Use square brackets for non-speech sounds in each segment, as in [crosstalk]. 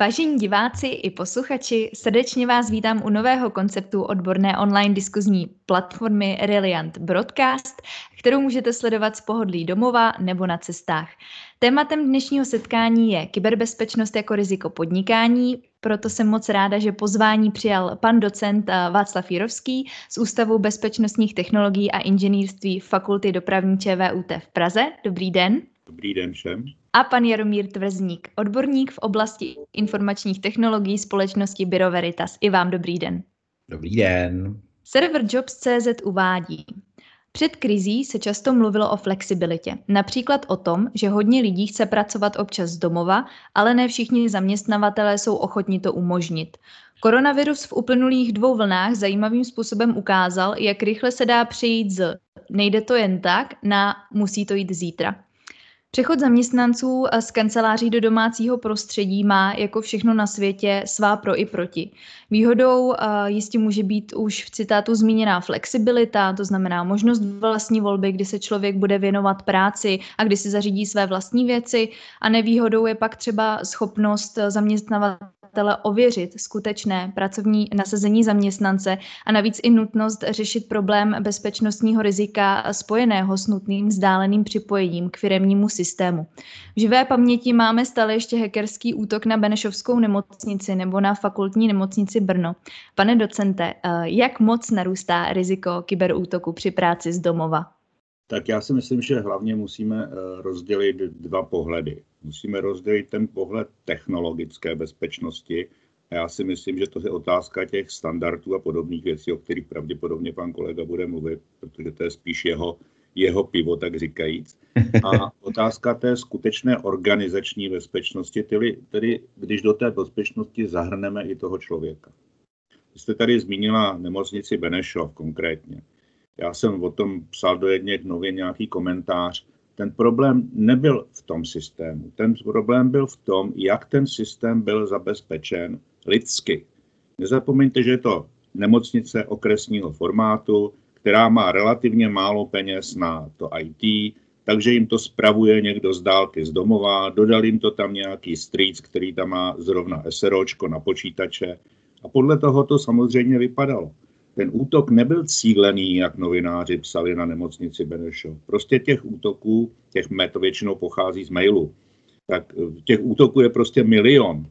Vážení diváci i posluchači, srdečně vás vítám u nového konceptu odborné online diskuzní platformy Reliant Broadcast, kterou můžete sledovat z pohodlí domova nebo na cestách. Tématem dnešního setkání je kyberbezpečnost jako riziko podnikání, proto jsem moc ráda, že pozvání přijal pan docent eh, Václav Jirovský z Ústavu bezpečnostních technologií a inženýrství Fakulty dopravní ČVUT v Praze. Dobrý den. Dobrý den všem. A pan Jaromír Tvrzník, odborník v oblasti informačních technologií společnosti Biro Veritas. I vám dobrý den. Dobrý den. Server Jobs.cz uvádí, před krizí se často mluvilo o flexibilitě, například o tom, že hodně lidí chce pracovat občas z domova, ale ne všichni zaměstnavatelé jsou ochotni to umožnit. Koronavirus v uplynulých dvou vlnách zajímavým způsobem ukázal, jak rychle se dá přejít z nejde to jen tak na musí to jít zítra. Přechod zaměstnanců eh, z kanceláří do domácího prostředí má, jako všechno na světě, svá pro i proti. Výhodou eh, jistě může být už v citátu zmíněná flexibilita, to znamená možnost vlastní volby, kdy se člověk bude věnovat práci a kdy si zařídí své vlastní věci. A nevýhodou je pak třeba schopnost eh, zaměstnavat zaměstnavatele ověřit skutečné pracovní nasazení zaměstnance a navíc i nutnost řešit problém bezpečnostního rizika spojeného s nutným vzdáleným připojením k firemnímu systému. V živé paměti máme stále ještě hackerský útok na Benešovskou nemocnici nebo na fakultní nemocnici Brno. Pane docente, eh, jak moc narůstá riziko kyberútoku při práci z domova? Tak já si myslím, že hlavně musíme eh, rozdělit dva pohledy. Musíme rozdělit ten pohled technologické bezpečnosti. A já si myslím, že to je otázka těch standardů a podobných věcí, o kterých pravděpodobně pan kolega bude mluvit, protože to je spíš jeho, jeho pivo, tak říkajíc. A [laughs] otázka té skutečné organizační bezpečnosti, tedy, tedy když do té bezpečnosti zahrneme i toho člověka. Vy jste tady zmínila nemocnici Benešov konkrétně. Já jsem o tom psal do jedněch novin nějaký komentář. Ten problém nebyl v tom systému. Ten problém byl v tom, jak ten systém byl zabezpečen lidsky. Nezapomeňte, že je to nemocnice okresního formátu, která má relativně málo peněz na to IT, takže jim to spravuje někdo z dálky z domova, dodal jim to tam nějaký strýc, který tam má zrovna SROčko na počítače a podle toho to samozřejmě vypadalo ten útok nebyl cílený, jak novináři psali na nemocnici Benešov. Prostě těch útoků, těch met většinou pochází z mailu, tak eh, těch útoků je prostě milion.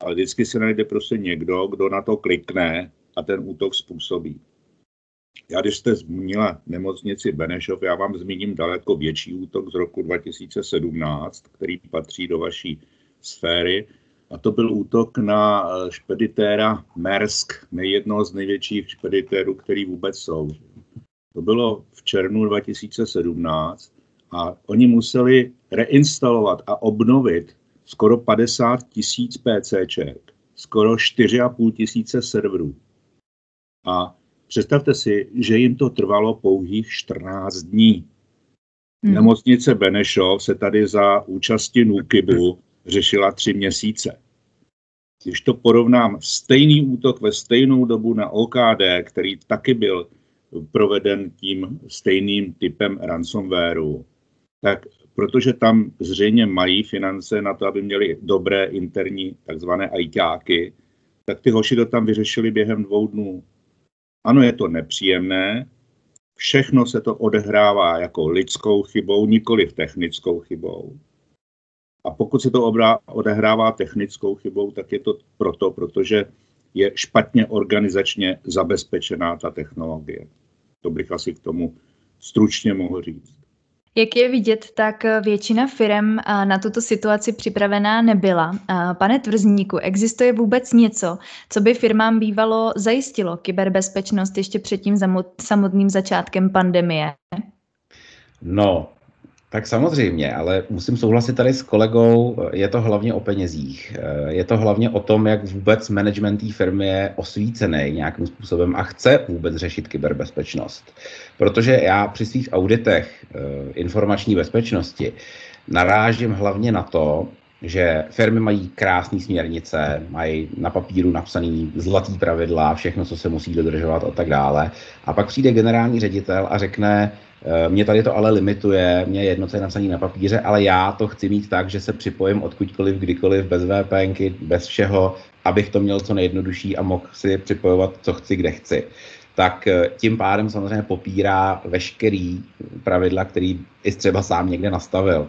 Ale vždycky se najde prostě někdo, kdo na to klikne a ten útok způsobí. Já když jste zmínila nemocnici Benešov, já vám zmíním daleko větší útok z roku 2017, který patří do vaší sféry, a to byl útok na eh, špeditéra Mersk, nejjednoho z největších špeditérů, který vůbec jsou. To bylo v červnu 2017 a oni museli reinstalovat a obnovit skoro 50 tisíc PCček, skoro 4,5 tisíce serverů. A představte si, že jim to trvalo pouhých 14 dní. Hmm. Nemocnice Benešov se tady za účasti Nukibu řešila tři měsíce. Když to porovnám, stejný útok ve stejnou dobu na OKD, který taky byl proveden tím stejným typem ransomwareu, tak protože tam zřejmě mají finance na to, aby měli dobré interní takzvané ITáky, tak ty hoši to tam vyřešili během dvou dnů. Ano, je to nepříjemné, všechno se to odehrává jako lidskou chybou, nikoli technickou chybou. A pokud se to odehrává technickou chybou, tak je to proto, protože je špatně organizačně zabezpečená ta technologie. To bych asi k tomu stručně mohl říct. Jak je vidět, tak většina firm na tuto situaci připravená nebyla. Pane Tvrzníku, existuje vůbec něco, co by firmám bývalo zajistilo kyberbezpečnost ještě před tím samotným začátkem pandemie? No, tak samozřejmě, ale musím souhlasit tady s kolegou, je to hlavně o penězích. Eh, je to hlavně o tom, jak vůbec management té firmy je osvícený nějakým způsobem a chce vůbec řešit kyberbezpečnost. Protože já při svých auditech eh, informační bezpečnosti narážím hlavně na to, že firmy mají krásné směrnice, mají na papíru napsaný zlatý pravidla, všechno, co se musí dodržovat a tak dále. A pak přijde generální ředitel a řekne, mě tady to ale limituje, mě jedno, co je napsané na papíře, ale já to chci mít tak, že se připojím odkudkoliv, kdykoliv, bez VPNky, bez všeho, abych to měl co nejjednodušší a mohl si připojovat, co chci, kde chci. Tak eh, tím pádem samozřejmě popírá veškerý pravidla, který i třeba sám někde nastavil.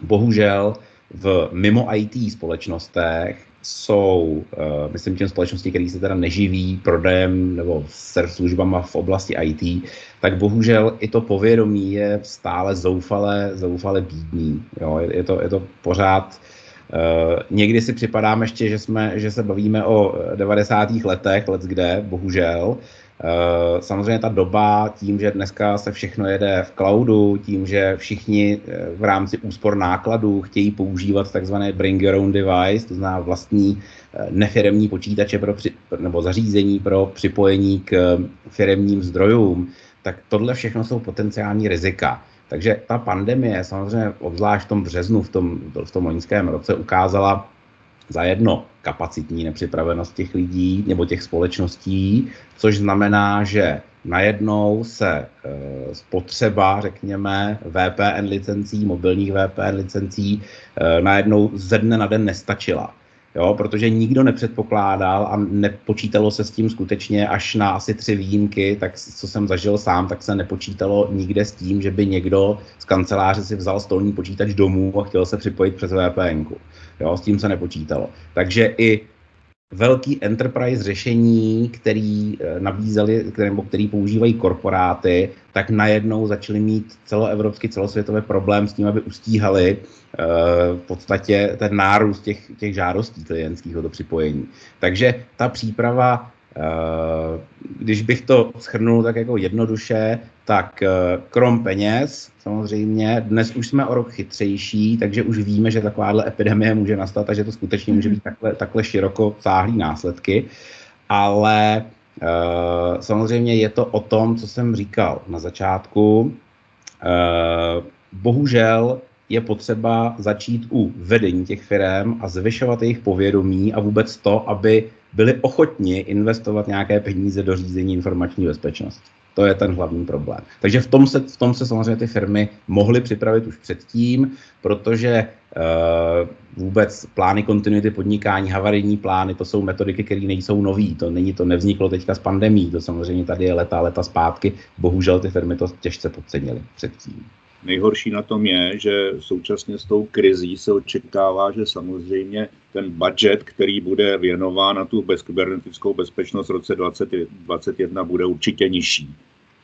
Bohužel v mimo IT společnostech jsou, uh, myslím těm společnosti, které se teda neživí prodejem nebo serv službama v oblasti IT, tak bohužel i to povědomí je stále zoufale, zoufale bídný. Jo, je, je, to, je to pořád Uh, někdy si připadám ještě, že, jsme, že se bavíme o 90. letech, let kde, bohužel, samozřejmě ta doba, tím, že dneska se všechno jede v cloudu, tím, že všichni eh, v rámci úspor nákladů chtějí používat takzvané bring your own device, to znamená vlastní eh, nefiremní počítače pro při, nebo zařízení pro připojení k firemním zdrojům, tak tohle všechno jsou potenciální rizika. Takže ta pandemie samozřejmě obzvlášť v tom březnu, v tom, v tom loňském roce ukázala za jedno kapacitní nepřipravenost těch lidí nebo těch společností, což znamená, že najednou se e, spotřeba, řekněme, VPN licencí, mobilních VPN licencí, e, najednou ze dne na den nestačila jo, protože nikdo nepředpokládal a nepočítalo se s tím skutečně až na asi tři výjimky, tak co jsem zažil sám, tak se nepočítalo nikde s tím, že by někdo z kanceláře si vzal stolní počítač domů a chtěl se připojit přes VPN. Jo, s tím se nepočítalo. Takže i velký enterprise řešení, který eh, nabízeli, který, nebo který používají korporáty, tak najednou začaly mít celoevropský, celosvětový problém s tím, aby ustíhali uh, v podstatě ten nárůst těch, těch žádostí klientských o to připojení. Takže ta příprava Eh, když bych to schrnul tak jako jednoduše, tak eh, krom peněz, samozřejmě, dnes už jsme o rok chytřejší, takže už víme, že takováhle epidemie může nastat a že to skutečně může být takhle, takhle široko sáhlý následky. Ale uh, samozřejmě je to o tom, co jsem říkal na začátku. Bohužel je potřeba začít u vedení těch firm a zvyšovat jejich povědomí a vůbec to, aby byli ochotni investovat nějaké peníze do řízení informační bezpečnosti. To je ten hlavní problém. Takže v tom se, v tom se samozřejmě ty firmy mohly připravit už předtím, protože uh, vůbec plány kontinuity podnikání, havarijní plány, to jsou metodiky, které nejsou nový. To není to nevzniklo teďka s pandemí, to samozřejmě tady je leta, leta zpátky. Bohužel ty firmy to těžce podcenily předtím. Nejhorší na tom je, že současně s tou krizí se očekává, že samozřejmě ten budget, který bude věnován na tu bez, kybernetickou bezpečnost v roce 2021, bude určitě nižší.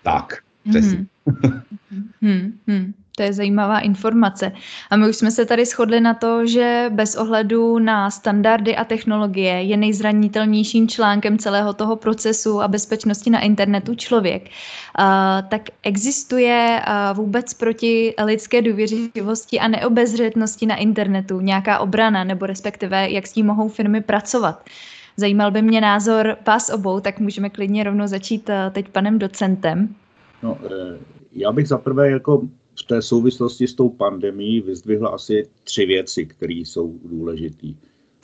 Tak, přesně. Hmm. hmm, hmm. To je zajímavá informace. A my už jsme se tady shodli na to, že bez ohledu na standardy a technologie je nejzranitelnějším článkem celého toho procesu a bezpečnosti na internetu člověk. Uh, tak existuje uh, vůbec proti lidské důvěřivosti a neobezřetnosti na internetu nějaká obrana, nebo respektive jak s tím mohou firmy pracovat? Zajímal by mě názor vás obou, tak můžeme klidně rovnou začít uh, teď panem docentem. No, eh, já bych zaprvé jako v té souvislosti s tou pandemí vyzdvihla asi tři věci, které jsou důležité.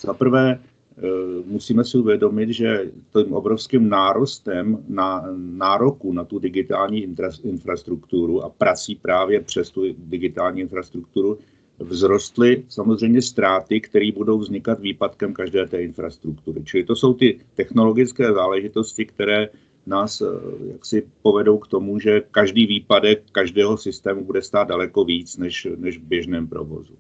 Za prvé, eh, musíme si uvědomit, že tím obrovským nárostem na nároku na tu digitální infrastrukturu a prací právě přes tu digitální infrastrukturu vzrostly samozřejmě ztráty, které budou vznikat výpadkem každé té infrastruktury. Čili to jsou ty technologické záležitosti, které nás eh, jaksi povedou k tomu, že každý výpadek každého systému bude stát daleko víc než, než v běžném provozu.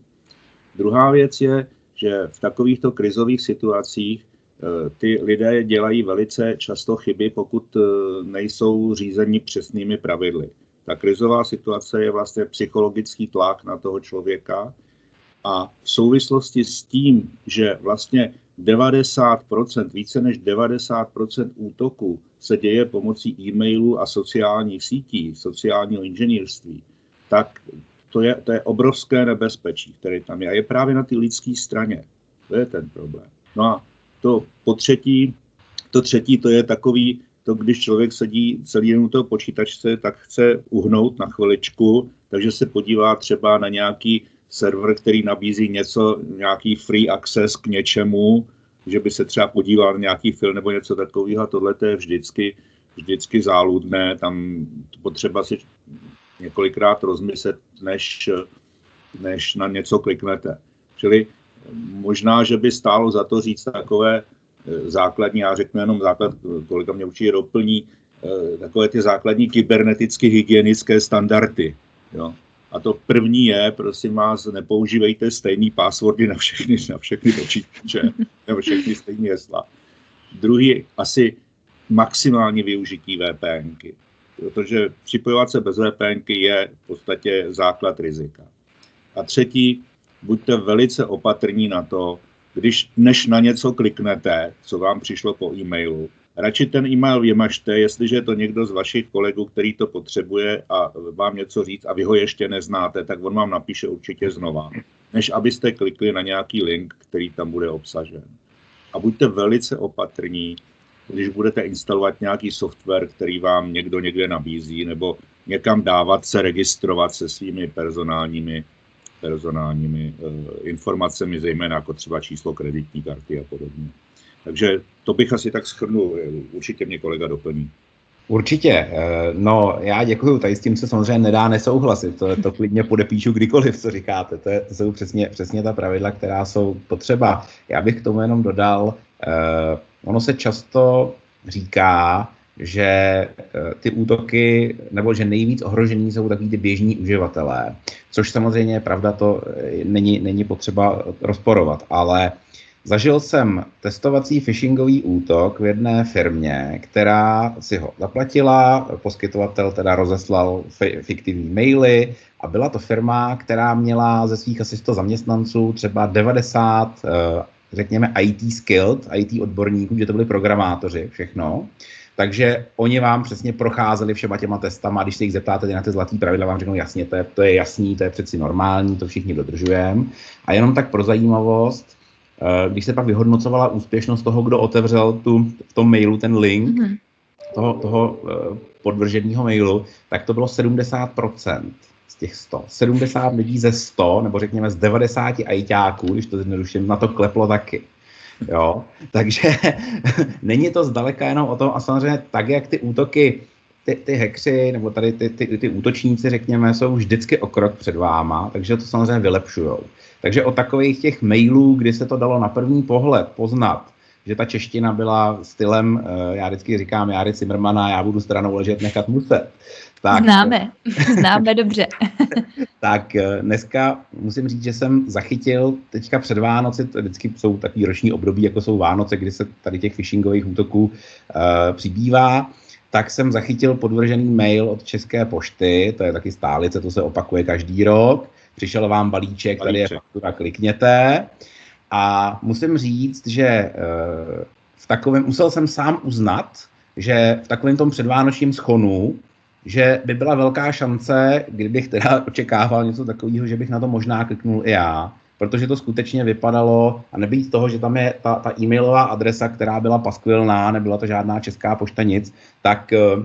Druhá věc je, že v takovýchto krizových situacích eh, ty lidé dělají velice často chyby, pokud eh, nejsou řízeni přesnými pravidly. Ta krizová situace je vlastně psychologický tlak na toho člověka a v souvislosti s tím, že vlastně 90%, více než 90% útoků se děje pomocí e-mailů a sociálních sítí, sociálního inženýrství, tak to je, to je obrovské nebezpečí, které tam je. A je právě na té lidské straně. To je ten problém. No a to po třetí, to třetí, to je takový, to když člověk sedí celý den u toho počítačce, tak chce uhnout na chviličku, takže se podívá třeba na nějaký server, který nabízí něco, nějaký free access k něčemu, že by se třeba podíval na nějaký film nebo něco takového. Tohle je vždycky, vždycky záludné. Tam potřeba si několikrát rozmyslet, než, než na něco kliknete. Čili možná, že by stálo za to říct takové eh, základní, já řeknu jenom základ, kolega mě určitě doplní, eh, takové ty základní kyberneticky hygienické standardy. Jo. A to první je, prosím vás, nepoužívejte stejný passwordy na všechny, na všechny počítače, nebo všechny stejné hesla. Druhý, asi maximální využití VPNky, protože připojovat se bez VPNky je v podstatě základ rizika. A třetí, buďte velice opatrní na to, když než na něco kliknete, co vám přišlo po e-mailu, radši ten e-mail vymažte, jestliže je to někdo z vašich kolegů, který to potřebuje a vám něco říct a vy ho ještě neznáte, tak on vám napíše určitě znova, než abyste klikli na nějaký link, který tam bude obsažen. A buďte velice opatrní, když budete instalovat nějaký software, který vám někdo někde nabízí, nebo někam dávat se registrovat se svými personálními personálními uh, informacemi, zejména jako třeba číslo kreditní karty a podobně. Takže to bych asi tak schrnul, určitě mě kolega doplní. Určitě. Eh, no, já děkuji, tady s tím se samozřejmě nedá nesouhlasit. To, to klidně podepíšu kdykoliv, co říkáte. To, je, to jsou přesně, přesně ta pravidla, která jsou potřeba. Já bych k tomu jenom dodal, eh, ono se často říká, že eh, ty útoky, nebo že nejvíc ohrožení jsou takový ty běžní uživatelé, což samozřejmě je pravda, to eh, není, není potřeba rozporovat, ale zažil jsem testovací phishingový útok v jedné firmě, která si ho zaplatila, poskytovatel teda rozeslal fiktivní maily a byla to firma, která měla ze svých asi 100 zaměstnanců třeba 90 eh, řekněme IT skilled, IT odborníků, že to byli programátoři, všechno. Takže oni vám přesně procházeli všema těma testama, když se jich zeptáte na ty zlatý pravidla, vám řeknou jasně, to je, to je jasný, to je přeci normální, to všichni dodržujeme. A jenom tak pro zajímavost, když se pak vyhodnocovala úspěšnost toho, kdo otevřel tu, v tom mailu ten link, mm-hmm. toho, toho eh, podvrženého mailu, tak to bylo 70% z těch 100. 70 lidí ze 100, nebo řekněme z 90 ajťáků, když to zjednoduším, na to kleplo taky. Jo? Takže [laughs] není to zdaleka jenom o tom a samozřejmě tak, jak ty útoky, ty, ty hekři nebo tady ty, ty, ty útočníci, řekněme, jsou vždycky o krok před váma, takže to samozřejmě vylepšujou. Takže o takových těch mailů, kdy se to dalo na první pohled poznat, že ta čeština byla stylem, eh, já vždycky říkám, Járy Zimmermana, já budu stranou ležet, nechat muset. Tak, známe, známe dobře. [laughs] tak eh, dneska musím říct, že jsem zachytil teďka před Vánoci, vždycky jsou takový roční období, jako jsou Vánoce, kdy se tady těch phishingových útoků uh, přibývá, tak jsem zachytil podvržený mail od České pošty, to je taky stálice, to se opakuje každý rok. Přišel vám balíček, balíček. tady je faktura, klikněte. A musím říct, že uh, v takovém, musel jsem sám uznat, že v takovém tom předvánočním schonu že by byla velká šance, kdybych teda očekával něco takového, že bych na to možná kliknul i já, protože to skutečně vypadalo, a nebýt toho, že tam je ta, ta e-mailová adresa, která byla paskvilná, nebyla to žádná česká pošta nic, tak uh,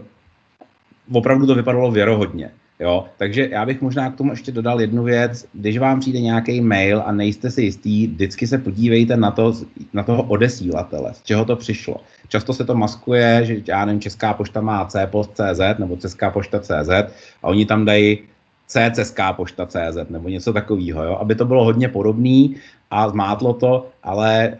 opravdu to vypadalo věrohodně. Jo, takže já bych možná k tomu ještě dodal jednu věc. Když vám přijde nějaký mail a nejste si jistý, vždycky se podívejte na, to, na toho odesílatele, z čeho to přišlo. Často se to maskuje, že já nevím, Česká pošta má cpost.cz nebo Česká pošta.cz a oni tam dají CCSká pošta.cz nebo něco takového, jo? aby to bylo hodně podobný a zmátlo to, ale e,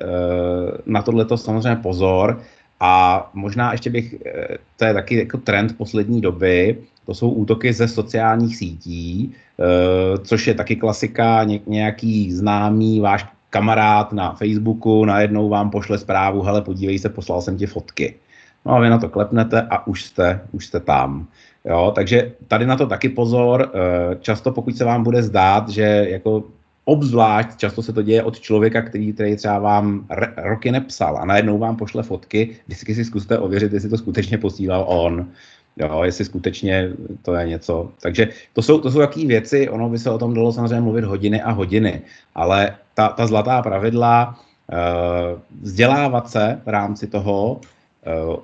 na tohle to samozřejmě pozor. A možná ještě bych, e, to je taky jako trend poslední doby, to jsou útoky ze sociálních sítí, e, což je taky klasika, ně, nějaký známý váš kamarád na Facebooku najednou vám pošle zprávu, hele, podívej se, poslal jsem ti fotky. No a vy na to klepnete a už jste, už jste tam. Jo, takže tady na to taky pozor. E, často pokud se vám bude zdát, že jako obzvlášť často se to děje od člověka, který, který třeba vám roky nepsal a najednou vám pošle fotky, vždycky si zkuste ověřit, jestli to skutečně posílal on. Jo, jestli skutečně to je něco. Takže to jsou, to jsou takové věci, ono by se o tom dalo samozřejmě mluvit hodiny a hodiny, ale ta, ta zlatá pravidla, uh, vzdělávat se v rámci toho, uh,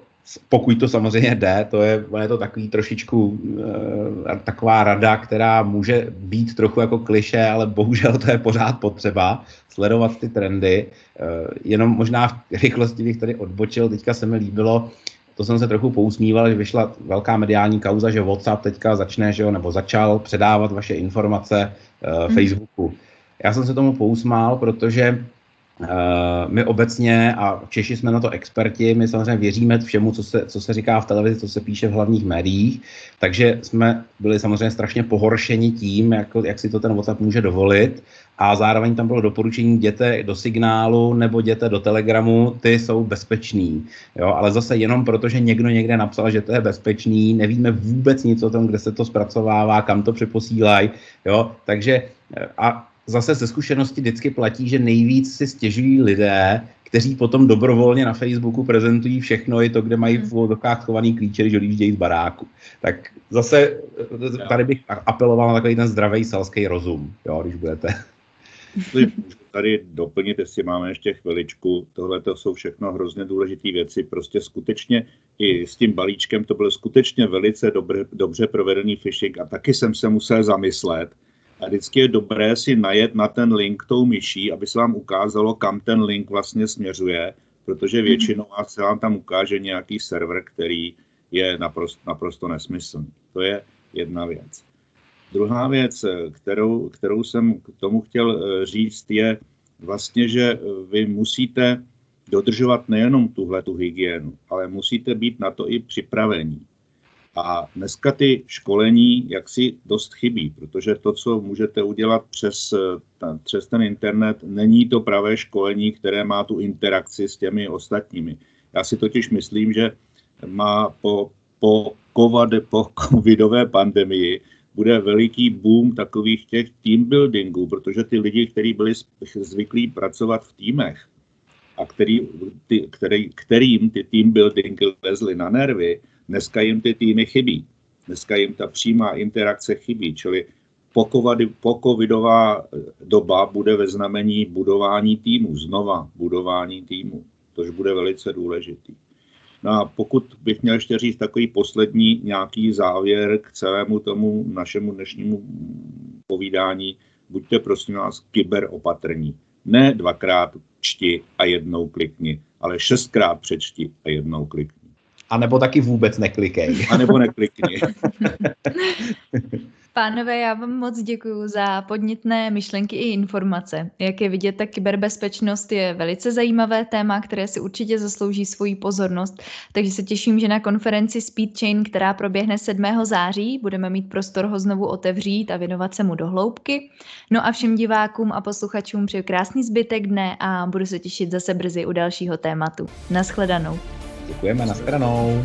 pokud to samozřejmě jde, to je, je to takový trošičku uh, taková rada, která může být trochu jako kliše, ale bohužel to je pořád potřeba, sledovat ty trendy. Uh, jenom možná v rychlosti bych tady odbočil, teďka se mi líbilo, to jsem se trochu pousmíval, že vyšla velká mediální kauza, že WhatsApp teďka začne, že jo, nebo začal předávat vaše informace mm. Facebooku. Já jsem se tomu pousmál, protože my obecně, a Češi jsme na to experti, my samozřejmě věříme všemu, co se, co se říká v televizi, co se píše v hlavních médiích, takže jsme byli samozřejmě strašně pohoršeni tím, jak, jak si to ten WhatsApp může dovolit a zároveň tam bylo doporučení jděte do signálu nebo jděte do telegramu, ty jsou bezpečný. Jo, ale zase jenom proto, že někdo někde napsal, že to je bezpečný, nevíme vůbec nic o tom, kde se to zpracovává, kam to přeposílají. Jo, takže a zase ze zkušenosti vždycky platí, že nejvíc si stěžují lidé, kteří potom dobrovolně na Facebooku prezentují všechno, i to, kde mají v vodokách schovaný klíče, když odjíždějí z baráku. Tak zase tady bych apeloval na takový ten zdravý selský rozum, jo, když budete tady doplnit, jestli máme ještě chviličku. Tohle to jsou všechno hrozně důležité věci. Prostě skutečně i s tím balíčkem to byl skutečně velice dobře, dobře provedený phishing a taky jsem se musel zamyslet. A vždycky je dobré si najet na ten link tou myší, aby se vám ukázalo, kam ten link vlastně směřuje, protože mhm. většinou vás se vám tam ukáže nějaký server, který je naprosto, naprosto nesmyslný. To je jedna věc. Druhá věc, kterou, kterou jsem k tomu chtěl eh, říct, je vlastně, že eh, vy musíte dodržovat nejenom tuhle tu hygienu, ale musíte být na to i připravení. A dneska ty školení jaksi dost chybí, protože to, co můžete udělat přes, eh, přes ten internet, není to pravé školení, které má tu interakci s těmi ostatními. Já si totiž myslím, že má po, po, COVID, po covidové pandemii bude veliký boom takových těch team buildingů, protože ty lidi, kteří byli zvyklí pracovat v týmech a který, ty, který, kterým ty team buildingy lezly na nervy, dneska jim ty týmy chybí. Dneska jim ta přímá interakce chybí, čili po covidová doba bude ve znamení budování týmu, znova budování týmu, což bude velice důležitý. No a pokud bych měl ještě říct takový poslední nějaký závěr k celému tomu našemu dnešnímu povídání, buďte prosím vás kyberopatrní. Ne dvakrát čti a jednou klikni, ale šestkrát přečti a jednou klikni. A nebo taky vůbec neklikej. [laughs] A nebo neklikni. [laughs] Pánové, já vám moc děkuji za podnětné myšlenky i informace. Jak je vidět, tak kyberbezpečnost je velice zajímavé téma, které si určitě zaslouží svoji pozornost, takže se těším, že na konferenci Speedchain, která proběhne 7. září, budeme mít prostor ho znovu otevřít a věnovat se mu do hloubky. No a všem divákům a posluchačům přeju krásný zbytek dne a budu se těšit zase brzy u dalšího tématu. Naschledanou. Děkujeme, nashledanou.